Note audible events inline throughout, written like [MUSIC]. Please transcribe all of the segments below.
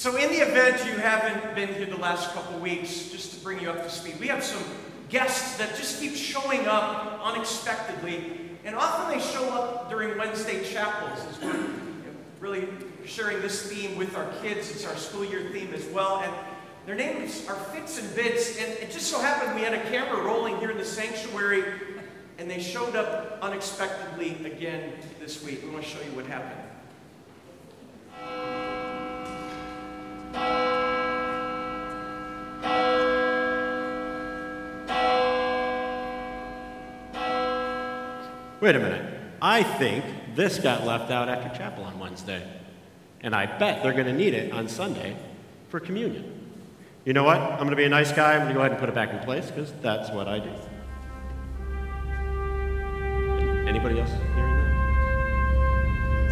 So, in the event you haven't been here the last couple weeks, just to bring you up to speed, we have some guests that just keep showing up unexpectedly, and often they show up during Wednesday chapels as we're really sharing this theme with our kids. It's our school year theme as well. And their names are Fits and Bits, and it just so happened we had a camera rolling here in the sanctuary, and they showed up unexpectedly again this week. We want to show you what happened. Wait a minute. I think this got left out after chapel on Wednesday. And I bet they're going to need it on Sunday for communion. You know what? I'm going to be a nice guy. I'm going to go ahead and put it back in place because that's what I do. Anybody else hearing that?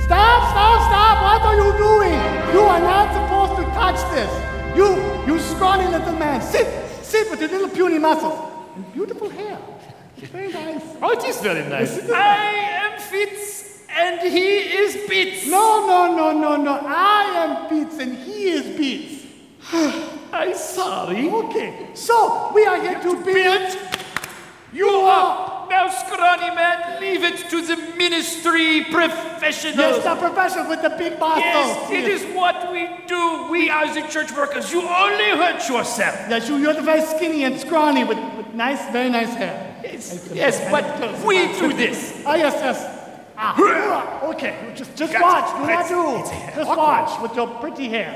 Stop, stop, stop! What are you doing? You are not supposed to touch this. You, you scrawny little man, sit, sit with your little puny muscles and beautiful hair. Very nice. Oh, it is very nice. Yes. I am Fitz, and he is Bits. No, no, no, no, no. I am Beats and he is Beats. [SIGHS] I'm sorry. Okay, so we are here to build You up. Now, scrawny man, leave it to the ministry professionals. Yes, the professional with the big muscles. Yes, it is what we do. We are the church workers. You only hurt yourself. Yes, you, you're the very skinny and scrawny with, with nice, very nice hair. Yes, yes, but we do this. Ah, yes, yes. Ah, okay, just, just watch. Do not do. it's Just awkward. watch with your pretty hair.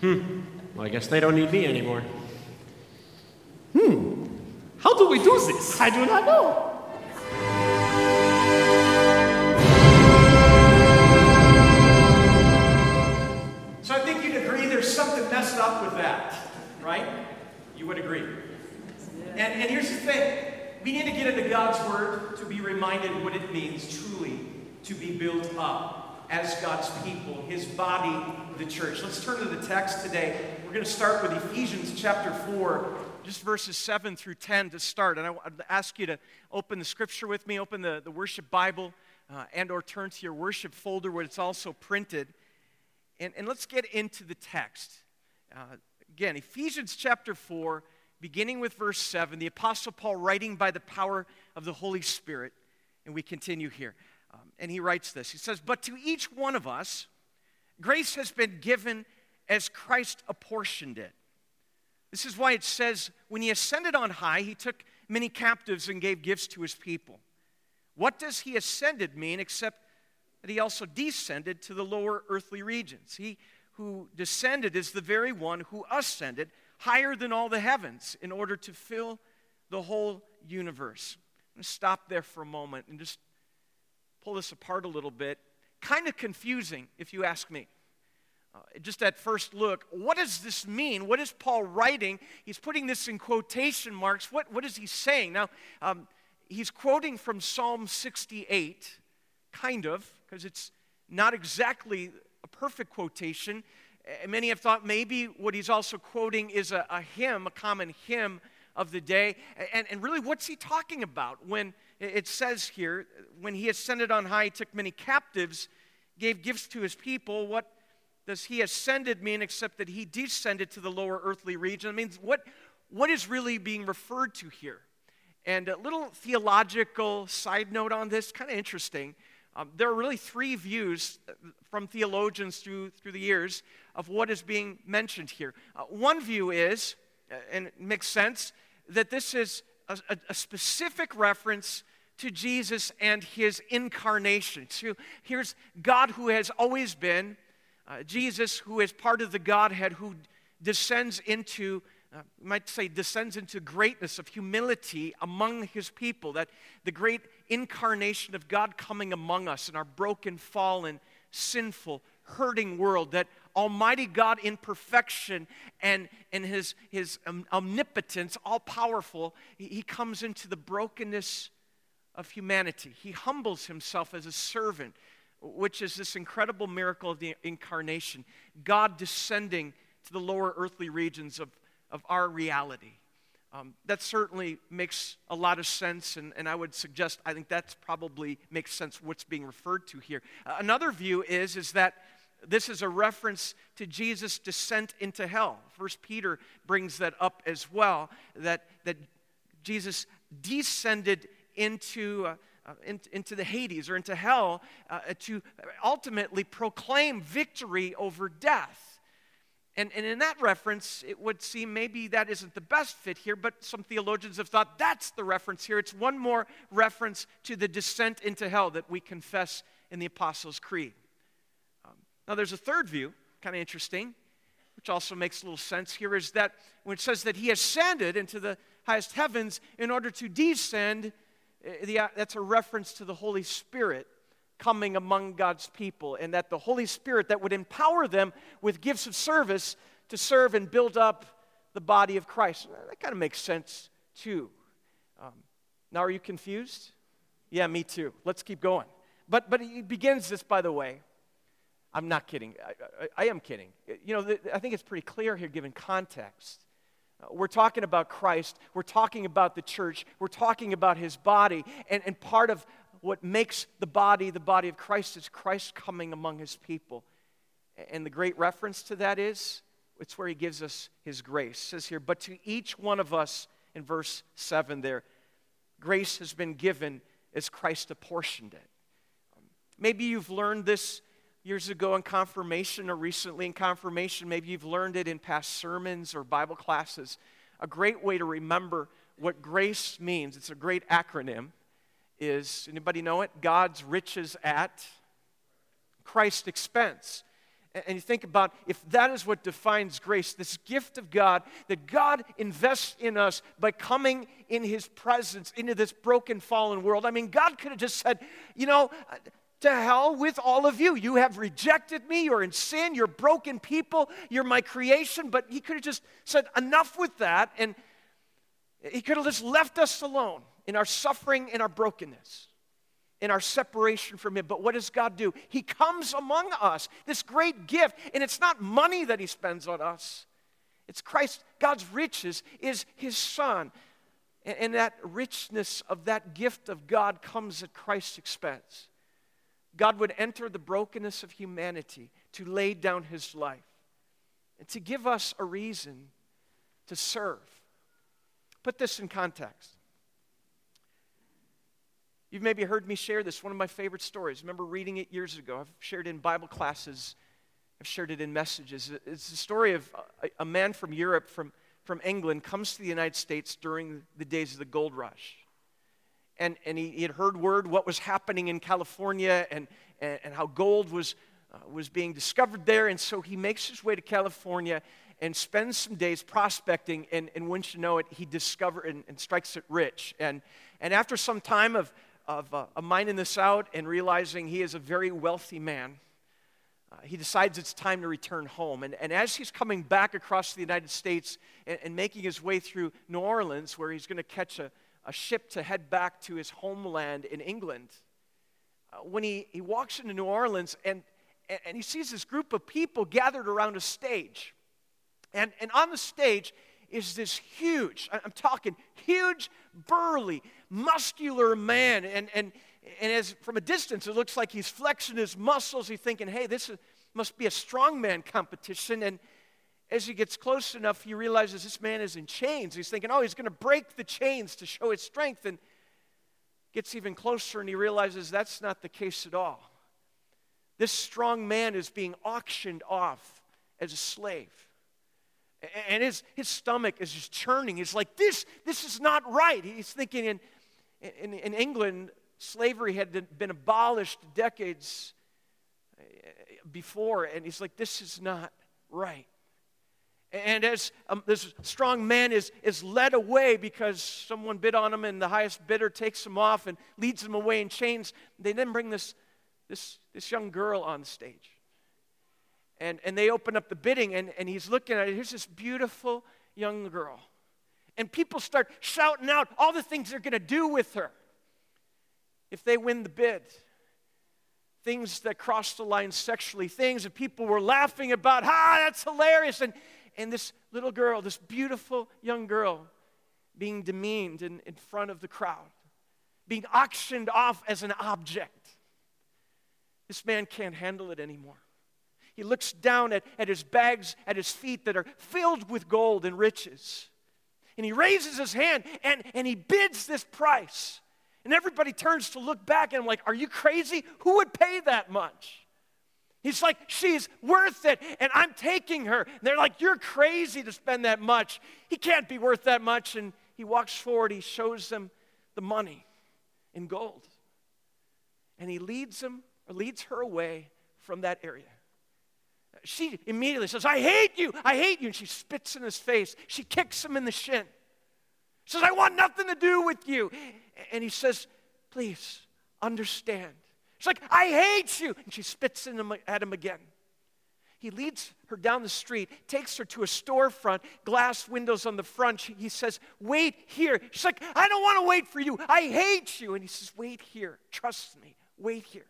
hmm. Well, I guess they don't need me anymore. Hmm. How do we do this? I do not know. So, I think you'd agree there's something messed up with that, right? You would agree. And, and here's the thing we need to get into God's Word to be reminded what it means truly to be built up as God's people, His body, the church. Let's turn to the text today. We're going to start with Ephesians chapter 4, just verses 7 through 10 to start. And I to ask you to open the scripture with me, open the, the worship Bible, uh, and or turn to your worship folder where it's also printed. And, and let's get into the text. Uh, again, Ephesians chapter 4, beginning with verse 7, the Apostle Paul writing by the power of the Holy Spirit. And we continue here. Um, and he writes this He says, But to each one of us, grace has been given as Christ apportioned it. This is why it says, When he ascended on high, he took many captives and gave gifts to his people. What does he ascended mean except that he also descended to the lower earthly regions. He who descended is the very one who ascended higher than all the heavens in order to fill the whole universe. I'm going to stop there for a moment and just pull this apart a little bit. Kind of confusing, if you ask me. Uh, just at first look, what does this mean? What is Paul writing? He's putting this in quotation marks. What, what is he saying? Now, um, he's quoting from Psalm 68, kind of, because it's not exactly a perfect quotation. Many have thought maybe what he's also quoting is a, a hymn, a common hymn of the day. And, and really, what's he talking about when it says here, when he ascended on high, he took many captives, gave gifts to his people? What does he ascended mean except that he descended to the lower earthly region? It means what, what is really being referred to here? And a little theological side note on this, kind of interesting. Um, there are really three views uh, from theologians through, through the years of what is being mentioned here. Uh, one view is, uh, and it makes sense, that this is a, a, a specific reference to Jesus and his incarnation. So here's God who has always been, uh, Jesus who is part of the Godhead who descends into uh, might say, descends into greatness of humility among his people. That the great incarnation of God coming among us in our broken, fallen, sinful, hurting world. That Almighty God in perfection and in his, his um, omnipotence, all powerful, he, he comes into the brokenness of humanity. He humbles himself as a servant, which is this incredible miracle of the incarnation. God descending to the lower earthly regions of of our reality. Um, that certainly makes a lot of sense, and, and I would suggest I think that's probably makes sense what's being referred to here. Uh, another view is, is that This is a reference to Jesus' descent into hell. First Peter brings that up as well, that, that Jesus descended into, uh, uh, in, into the Hades or into hell uh, to ultimately proclaim victory over death. And, and in that reference, it would seem maybe that isn't the best fit here, but some theologians have thought that's the reference here. It's one more reference to the descent into hell that we confess in the Apostles' Creed. Um, now, there's a third view, kind of interesting, which also makes a little sense here, is that when it says that he ascended into the highest heavens in order to descend, uh, that's a reference to the Holy Spirit coming among God's people, and that the Holy Spirit that would empower them with gifts of service to serve and build up the body of Christ. That kind of makes sense too. Um, now, are you confused? Yeah, me too. Let's keep going. But, but he begins this, by the way. I'm not kidding. I, I, I am kidding. You know, the, I think it's pretty clear here given context. Uh, we're talking about Christ. We're talking about the church. We're talking about his body. And, and part of what makes the body the body of Christ is Christ coming among his people. And the great reference to that is it's where he gives us his grace. It says here, but to each one of us in verse 7 there, grace has been given as Christ apportioned it. Um, maybe you've learned this years ago in confirmation or recently in confirmation. Maybe you've learned it in past sermons or Bible classes. A great way to remember what grace means, it's a great acronym is anybody know it? God's riches at Christ's expense. And you think about if that is what defines grace, this gift of God, that God invests in us by coming in His presence into this broken, fallen world. I mean, God could have just said, you know, to hell with all of you. You have rejected me. You're in sin. You're broken people. You're my creation. But He could have just said, enough with that. And He could have just left us alone in our suffering, in our brokenness, in our separation from Him. But what does God do? He comes among us, this great gift, and it's not money that He spends on us. It's Christ. God's riches is His Son. And that richness of that gift of God comes at Christ's expense. God would enter the brokenness of humanity to lay down His life and to give us a reason to serve. Put this in context. You've maybe heard me share this, one of my favorite stories. remember reading it years ago. I've shared it in Bible classes, I've shared it in messages. It's the story of a, a man from Europe, from, from England, comes to the United States during the days of the gold rush. And, and he, he had heard word what was happening in California and, and, and how gold was, uh, was being discovered there. And so he makes his way to California and spends some days prospecting. And, and once you know it, he discovers and, and strikes it rich. And, and after some time of, of, uh, of mining this out and realizing he is a very wealthy man, uh, he decides it's time to return home. And, and as he's coming back across the United States and, and making his way through New Orleans, where he's going to catch a, a ship to head back to his homeland in England, uh, when he, he walks into New Orleans and, and, and he sees this group of people gathered around a stage. And, and on the stage is this huge, I'm talking huge, burly, muscular man. And, and, and as from a distance, it looks like he's flexing his muscles. He's thinking, hey, this is, must be a strongman competition. And as he gets close enough, he realizes this man is in chains. He's thinking, oh, he's going to break the chains to show his strength. And gets even closer and he realizes that's not the case at all. This strong man is being auctioned off as a slave. And his, his stomach is just churning. He's like, this, this is not right. He's thinking in, in, in England, slavery had been abolished decades eh, before, and he's like, this is not right. And as um, this strong man is, is led away because someone bid on him, and the highest bidder takes him off and leads him away in chains, they then bring this, this, this young girl on stage. And, and they open up the bidding, and, and he's looking at it. Here's this beautiful young girl. And people start shouting out all the things they're going to do with her if they win the bid. Things that cross the line sexually, things that people were laughing about. Ha, that's hilarious. And, and this little girl, this beautiful young girl, being demeaned in, in front of the crowd, being auctioned off as an object. This man can't handle it anymore. He looks down at, at his bags at his feet that are filled with gold and riches. And he raises his hand and, and he bids this price. And everybody turns to look back and I'm like, Are you crazy? Who would pay that much? He's like, She's worth it, and I'm taking her. And they're like, You're crazy to spend that much. He can't be worth that much. And he walks forward, he shows them the money in gold. And he leads them or leads her away from that area. She immediately says, I hate you, I hate you. And she spits in his face. She kicks him in the shin. She says, I want nothing to do with you. And he says, Please understand. She's like, I hate you. And she spits him, at him again. He leads her down the street, takes her to a storefront, glass windows on the front. He says, Wait here. She's like, I don't want to wait for you. I hate you. And he says, Wait here. Trust me. Wait here.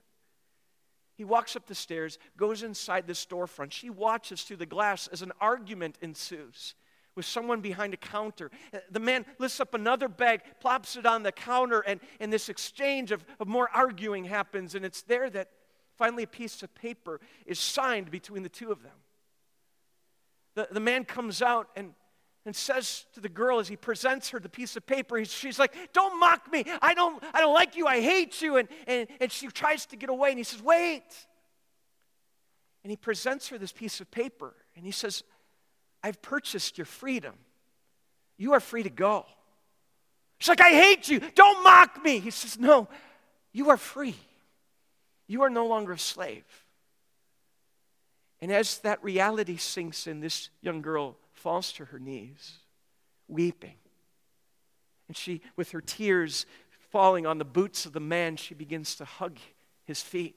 He walks up the stairs, goes inside the storefront. She watches through the glass as an argument ensues with someone behind a counter. The man lifts up another bag, plops it on the counter, and, and this exchange of, of more arguing happens. And it's there that finally a piece of paper is signed between the two of them. The, the man comes out and, and says to the girl as he presents her the piece of paper, she's like, Don't mock me. I don't, I don't like you. I hate you. And, and, and she tries to get away. And he says, Wait. And he presents her this piece of paper. And he says, I've purchased your freedom. You are free to go. She's like, I hate you. Don't mock me. He says, No, you are free. You are no longer a slave. And as that reality sinks in, this young girl falls to her knees, weeping. And she, with her tears falling on the boots of the man, she begins to hug his feet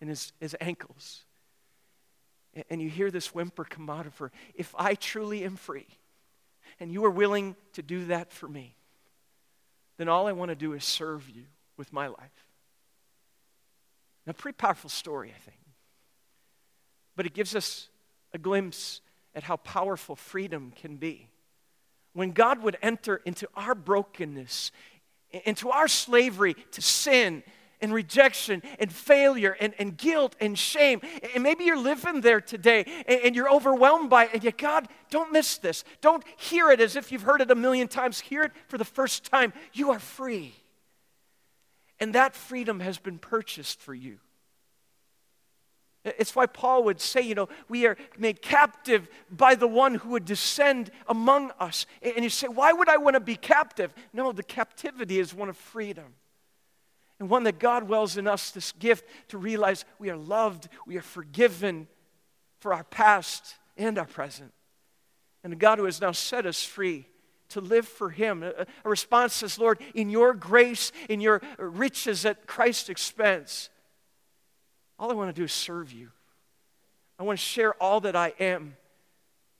and his, his ankles and you hear this whimper come out of her if I truly am free and you are willing to do that for me, then all I want to do is serve you with my life. Now, pretty powerful story, I think. But it gives us a glimpse at how powerful freedom can be. When God would enter into our brokenness, into our slavery to sin and rejection and failure and, and guilt and shame. And maybe you're living there today and, and, you're overwhelmed by it. And yet, God, don't miss this. Don't hear it as if you've heard it a million times. Hear it for the first time. You are free. And that freedom has been purchased for you. It's why Paul would say, you know, we are made captive by the one who would descend among us. And you say, why would I want to be captive? No, the captivity is one of freedom and one that God wells in us this gift to realize we are loved, we are forgiven for our past and our present. And a God who has now set us free to live for Him. A, response says, Lord, in your grace, in your riches at Christ's expense, all I want to do is serve you. I want to share all that I am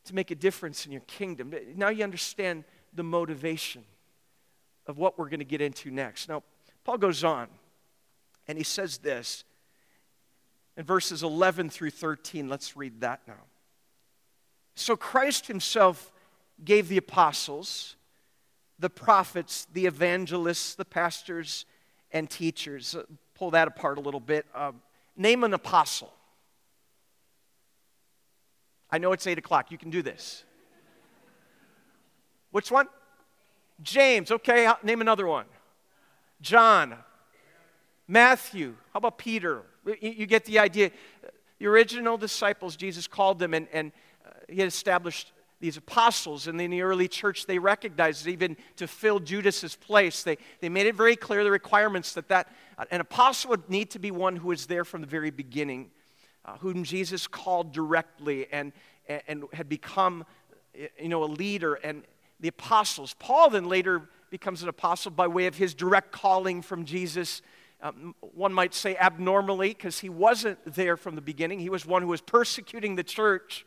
to make a difference in your kingdom. Now you understand the motivation of what we're going to get into next. Now, Paul goes on and he says this in verses 11 through 13. Let's read that now. So Christ himself gave the apostles, the prophets, the evangelists, the pastors, and teachers. Uh, pull that apart a little bit. Uh, name an apostle. I know it's 8 o'clock. You can do this. Which one? James. Okay, name another one. John, Matthew, how about Peter? You get the idea. The original disciples, Jesus called them, and, and uh, he had established these apostles. And in the early church, they recognized even to fill Judas's place. They, they made it very clear the requirements that, that uh, an apostle would need to be one who was there from the very beginning, uh, whom Jesus called directly and, and, and had become you know, a leader. And the apostles, Paul then later becomes an apostle by way of his direct calling from Jesus. Um, one might say abnormally, because he wasn't there from the beginning. He was one who was persecuting the church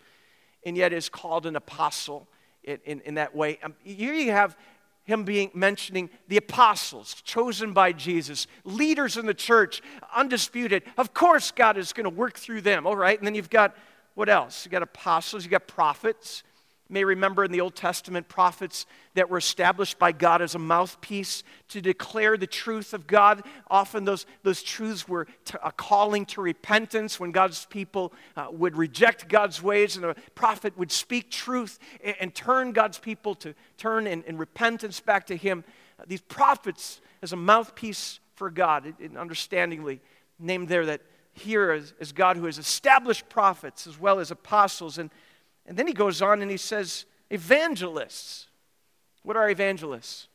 and yet is called an apostle in, in, in that way. Um, here you have him being mentioning the apostles chosen by Jesus, leaders in the church, undisputed. Of course, God is going to work through them, all right? And then you've got what else? You've got apostles, you've got prophets. May remember in the Old Testament prophets that were established by God as a mouthpiece to declare the truth of God. Often those, those truths were t- a calling to repentance when God's people uh, would reject God's ways, and a prophet would speak truth and, and turn God's people to turn in, in repentance back to Him. Uh, these prophets as a mouthpiece for God, and understandingly named there that here is, as God who has established prophets as well as apostles. And and then he goes on and he says, evangelists. What are evangelists?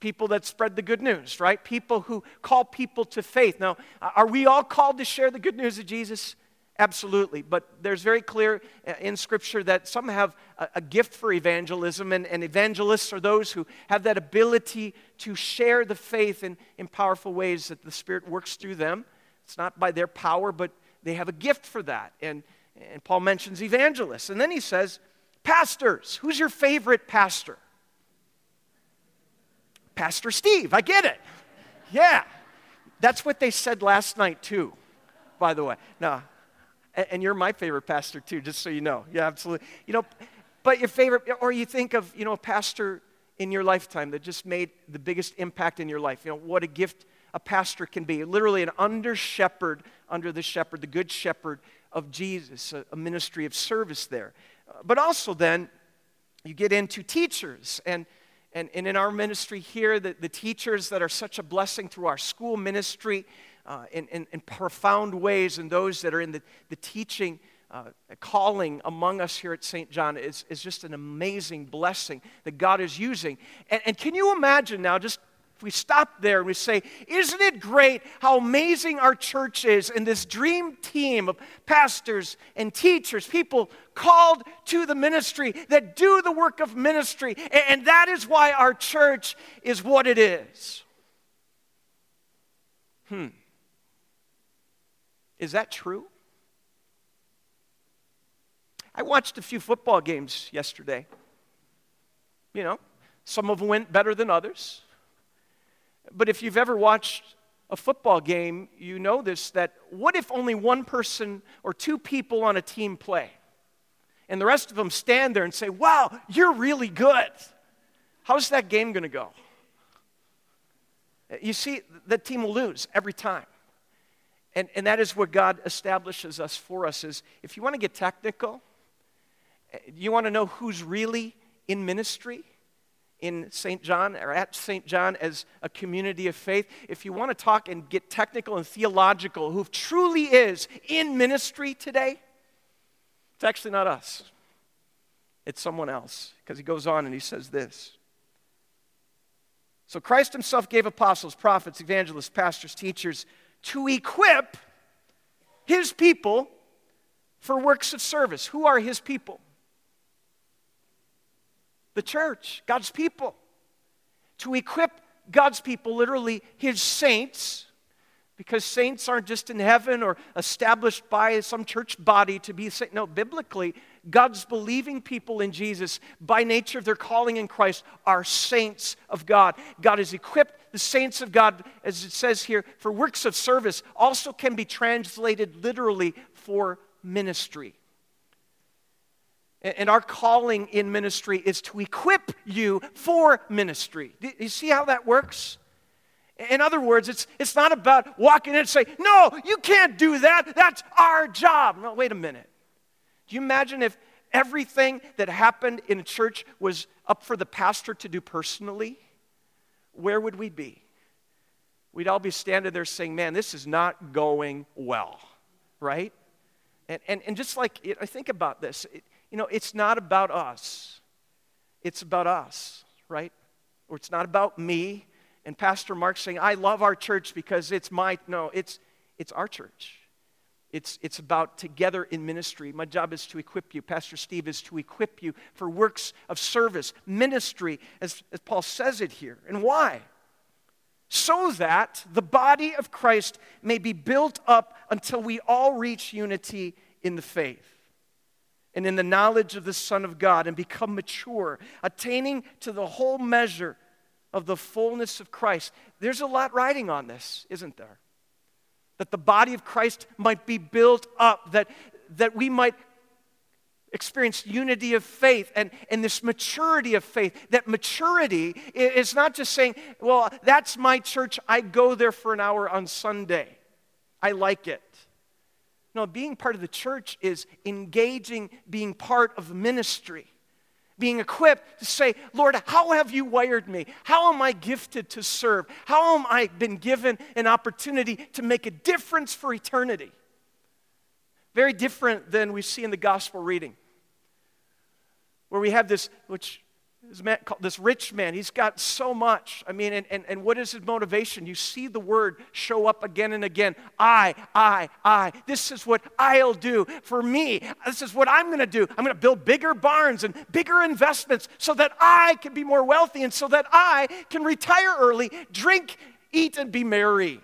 People that spread the good news, right? People who call people to faith. Now, are we all called to share the good news of Jesus? Absolutely. But there's very clear uh, in Scripture that some have a, gift for evangelism, and, and, evangelists are those who have that ability to share the faith in, in powerful ways that the Spirit works through them. It's not by their power, but they have a gift for that. And and Paul mentions evangelists. And then he says, pastors. Who's your favorite pastor? Pastor Steve. I get it. Yeah. That's what they said last night, too, by the way. No. And you're my favorite pastor, too, just so you know. Yeah, absolutely. You know, but your favorite, or you think of, you know, a pastor in your lifetime that just made the biggest impact in your life. You know, what a gift a pastor can be. Literally, an under shepherd under the shepherd, the good shepherd of Jesus, a, ministry of service there. Uh, but also, then, you get into teachers. And, and, and in our ministry here, the, the teachers that are such a blessing through our school ministry uh, in, in, in, profound ways, and those that are in the, the teaching uh, calling among us here at St. John is, is just an amazing blessing that God is using. And, and can you imagine now, just if we stop there and we say, Isn't it great how amazing our church is and this dream team of pastors and teachers, people called to the ministry that do the work of ministry? And that is why our church is what it is. Hmm. Is that true? I watched a few football games yesterday. You know, some of them went better than others. But if you've ever watched a football game, you know this that what if only one person or two people on a team play? And the rest of them stand there and say, Wow, you're really good. How's that game going to go? You see, the team will lose every time. And, and that is what God establishes us for us is if you want to get technical, eh, you want to know who's really in ministry, in St. John or at St. John as a community of faith, if you want to talk and get technical and theological, who truly is in ministry today, it's actually not us. It's someone else. Because he goes on and he says this. So Christ himself gave apostles, prophets, evangelists, pastors, teachers to equip his people for works of service. Who are his people? The church, God's people, to equip God's people, literally his saints, because saints aren't just in heaven or established by some church body to be saint. No, biblically, God's believing people in Jesus, by nature of their calling in Christ, are saints of God. God has equipped the saints of God, as it says here, for works of service, also can be translated literally for ministry. And our calling in ministry is to equip you for ministry. Do you see how that works? In other words, it's, it's not about walking in and say, No, you can't do that. That's our job. No, wait a minute. Do you imagine if everything that happened in a church was up for the pastor to do personally? Where would we be? We'd all be standing there saying, Man, this is not going well, right? And, and, and just like, I think about this. It, you know, it's not about us. It's about us, right? Or it's not about me and Pastor Mark saying, I love our church because it's my, no, it's, it's our church. It's, it's about together in ministry. My job is to equip you. Pastor Steve is to equip you for works of service, ministry, as, as Paul says it here. And why? So that the body of Christ may be built up until we all reach unity in the faith and in the knowledge of the Son of God and become mature, attaining to the whole measure of the fullness of Christ. There's a lot riding on this, isn't there? That the body of Christ might be built up, that, that we might experience unity of faith and, and this maturity of faith. That maturity is not just saying, well, that's my church, I go there for an hour on Sunday. I like it. No, being part of the church is engaging, being part of ministry, being equipped to say, Lord, how have you wired me? How am I gifted to serve? How am I been given an opportunity to make a difference for eternity? Very different than we see in the gospel reading, where we have this, which this, man, this rich man, he's got so much. I mean, and, and, and what is his motivation? You see the word show up again and again. I, I, I. This is what I'll do for me. This is what I'm going to do. I'm going to build bigger barns and bigger investments so that I can be more wealthy and so that I can retire early, drink, eat, and be merry.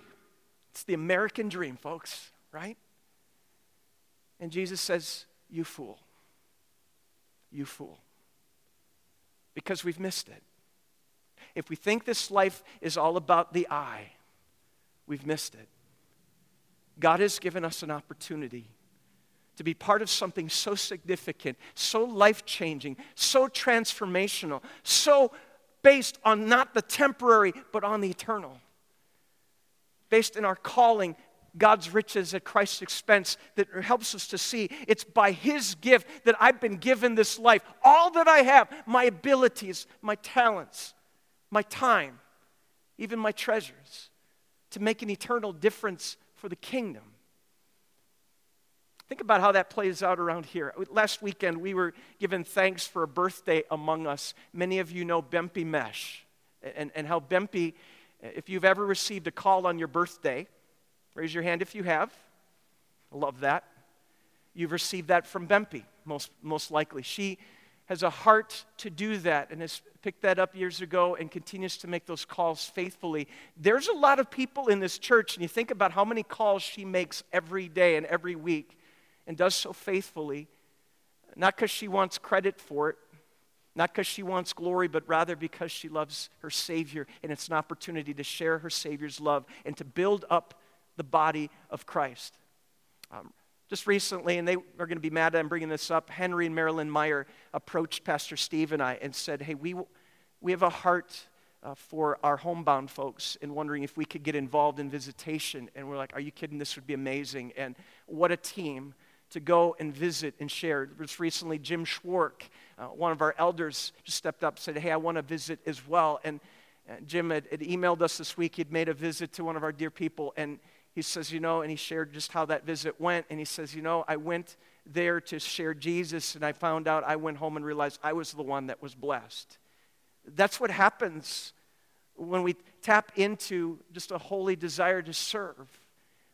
It's the American dream, folks, right? And Jesus says, You fool. You fool because we've missed it. If we think this life is all about the I, we've missed it. God has given us an opportunity to be part of something so significant, so life changing, so transformational, so based on not the temporary, but on the eternal. Based in our calling God's riches at Christ's expense that helps us to see it's by His gift that I've been given this life. All that I have, my abilities, my talents, my time, even my treasures, to make an eternal difference for the kingdom. Think about how that plays out around here. Last weekend, we were given thanks for a birthday among us. Many of you know Bempy Mesh, and, and how Bempy, if you've ever received a call on your birthday, Raise your hand if you have. I love that. You've received that from Bempy, most, most likely. She has a heart to do that and has picked that up years ago and continues to make those calls faithfully. There's a lot of people in this church, and you think about how many calls she makes every day and every week and does so faithfully, not because she wants credit for it, not because she wants glory, but rather because she loves her Savior, and it's an opportunity to share her Savior's love and to build up the body of Christ. Um, just recently, and they are going to be mad I'm bringing this up, Henry and Marilyn Meyer approached Pastor Steve and I and said, Hey, we, we have a heart uh, for our homebound folks and wondering if we could get involved in visitation. And we're like, Are you kidding? This would be amazing. And what a team to go and visit and share. Just recently, Jim Schwark, uh, one of our elders, just stepped up and said, Hey, I want to visit as well. And uh, Jim had, had emailed us this week. He'd made a visit to one of our dear people, and he says, you know, and he shared just how that visit went. And he says, you know, I went there to share Jesus, and I found out I went home and realized I was the one that was blessed. That's what happens when we tap into just a holy desire to serve.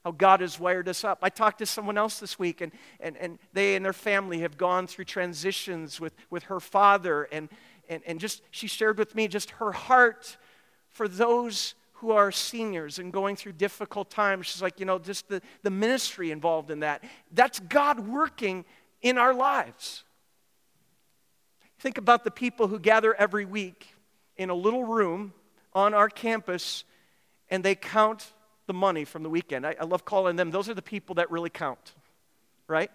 How God has wired us up. I talked to someone else this week, and, and, and they and their family have gone through transitions with, with her father, and, and, and just she shared with me just her heart for those who are seniors and going through difficult times. She's like, you know, just the, the ministry involved in that. That's God working in our lives. Think about the people who gather every week in a little room on our campus and they count the money from the weekend. I, I love calling them, those are the people that really count, right?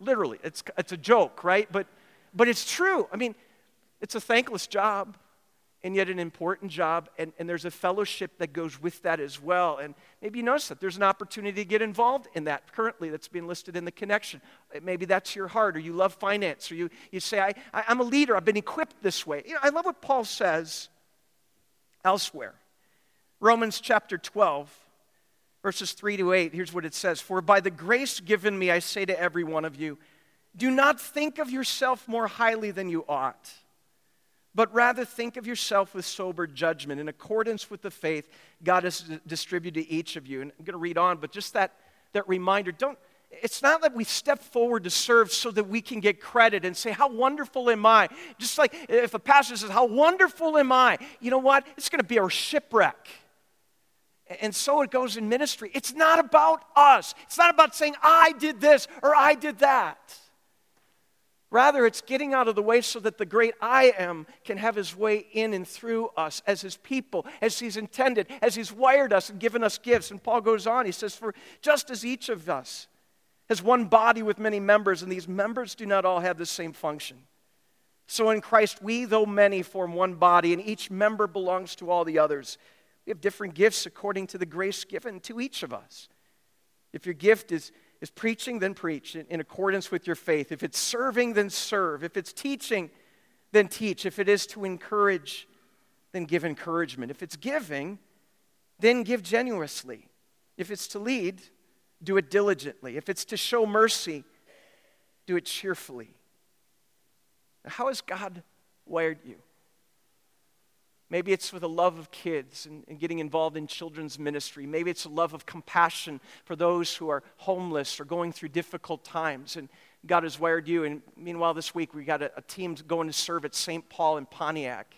Literally, it's, it's a joke, right? But, but it's true. I mean, it's a thankless job and yet an important job, and, and there's a fellowship that goes with that as well. And maybe you notice that there's an opportunity to get involved in that currently that's being listed in the connection. Uh, maybe that's your heart, or you love finance, or you, you say, I, I, am a leader, I've been equipped this way. You know, I love what Paul says elsewhere. Romans chapter 12, verses 3 to 8, here's what it says For by the grace given me, I say to every one of you, do not think of yourself more highly than you ought but rather think of yourself with sober judgment in accordance with the faith God has distributed to each of you. And I'm going to read on, but just that, that reminder don't, it's not that we step forward to serve so that we can get credit and say, How wonderful am I? Just like if a pastor says, How wonderful am I? You know what? It's going to be our shipwreck. And so it goes in ministry. It's not about us, it's not about saying, I did this or I did that. Rather, it's getting out of the way so that the great I am can have his way in and through us as his people, as he's intended, as he's wired us and given us gifts. And Paul goes on, he says, For just as each of us has one body with many members, and these members do not all have the same function. So in Christ, we, though many, form one body, and each member belongs to all the others. We have different gifts according to the grace given to each of us. If your gift is, is preaching, then preach in, in accordance with your faith. If it's serving, then serve. If it's teaching, then teach. If it is to encourage, then give encouragement. If it's giving, then give generously. If it's to lead, do it diligently. If it's to show mercy, do it cheerfully. How has God wired you? Maybe it's with a love of kids and, and, getting involved in children's ministry. Maybe it's a love of compassion for those who are homeless or going through difficult times. And God has wired you. And meanwhile, this week we got a, a team going to serve at St. Paul in Pontiac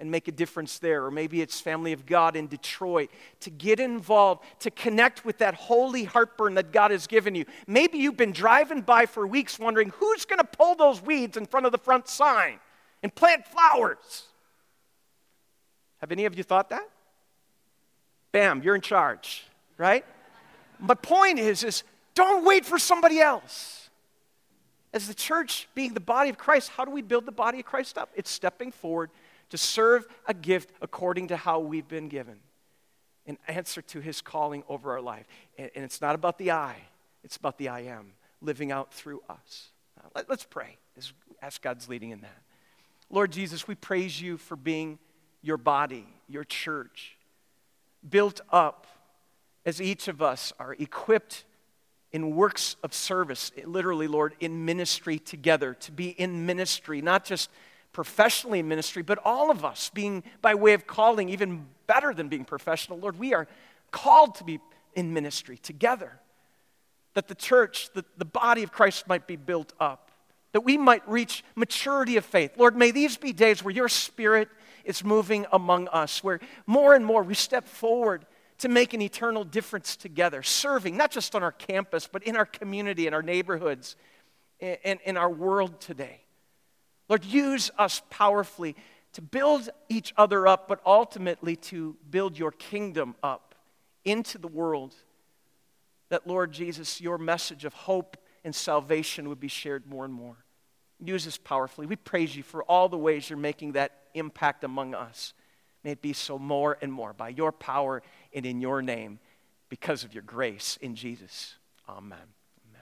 and make a difference there. Or maybe it's Family of God in Detroit to get involved, to connect with that holy heartburn that God has given you. Maybe you've been driving by for weeks wondering who's going to pull those weeds in front of the front sign and plant flowers. Have any of you thought that? Bam, you're in charge, right? My point is, is don't wait for somebody else. As the church being the body of Christ, how do we build the body of Christ up? It's stepping forward to serve a gift according to how we've been given, in answer to his calling over our life. And, and it's not about the I, it's about the I am living out through us. Let, let's pray. Let's ask God's leading in that. Lord Jesus, we praise you for being your body, your church, built up as each of us are equipped in works of service, literally, Lord, in ministry together, to be in ministry, not just professionally in ministry, but all of us being by way of calling, even better than being professional, Lord, we are called to be in ministry together. That the church, that the body of Christ might be built up, that we might reach maturity of faith. Lord, may these be days where your spirit is moving among us, where more and more we step forward to make an eternal difference together, serving not just on our campus, but in our community, in our neighborhoods, and in our world today. Lord, use us powerfully to build each other up, but ultimately to build your kingdom up into the world. That, Lord Jesus, your message of hope and salvation would be shared more and more. Use us powerfully. We praise you for all the ways you're making that impact among us. May it be so more and more by your power and in your name because of your grace in Jesus. Amen.